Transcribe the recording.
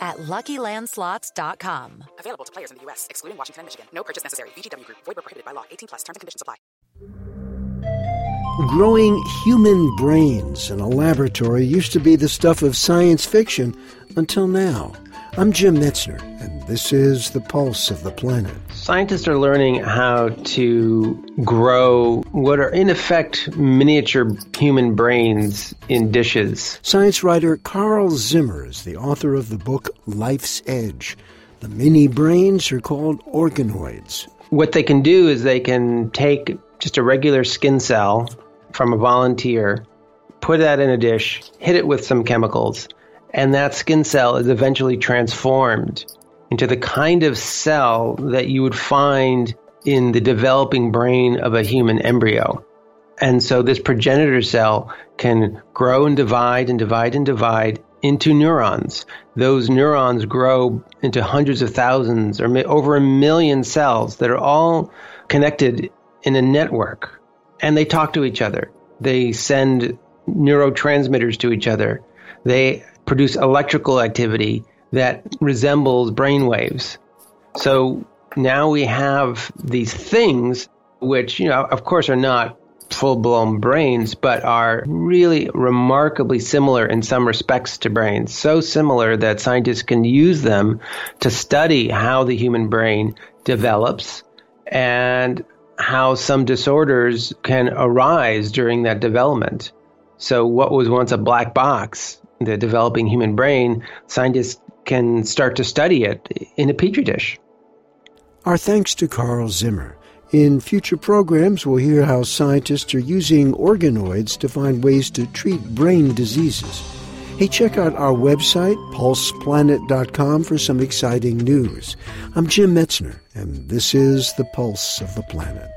at LuckyLandSlots.com. Available to players in the U.S., excluding Washington and Michigan. No purchase necessary. VGW Group. Void where prohibited by law. 18 plus. Terms and conditions apply. Growing human brains in a laboratory used to be the stuff of science fiction until now. I'm Jim Metzner, and this is The Pulse of the Planet. Scientists are learning how to grow what are, in effect, miniature human brains in dishes. Science writer Carl Zimmer is the author of the book Life's Edge. The mini brains are called organoids. What they can do is they can take just a regular skin cell from a volunteer, put that in a dish, hit it with some chemicals, and that skin cell is eventually transformed into the kind of cell that you would find in the developing brain of a human embryo. And so this progenitor cell can grow and divide and divide and divide into neurons. Those neurons grow into hundreds of thousands or over a million cells that are all connected in a network. And they talk to each other. They send neurotransmitters to each other. They produce electrical activity that resembles brain waves. So now we have these things which, you know, of course are not full blown brains, but are really remarkably similar in some respects to brains. So similar that scientists can use them to study how the human brain develops and how some disorders can arise during that development. So, what was once a black box, the developing human brain, scientists can start to study it in a petri dish. Our thanks to Carl Zimmer. In future programs, we'll hear how scientists are using organoids to find ways to treat brain diseases. Hey, check out our website, pulseplanet.com, for some exciting news. I'm Jim Metzner, and this is The Pulse of the Planet.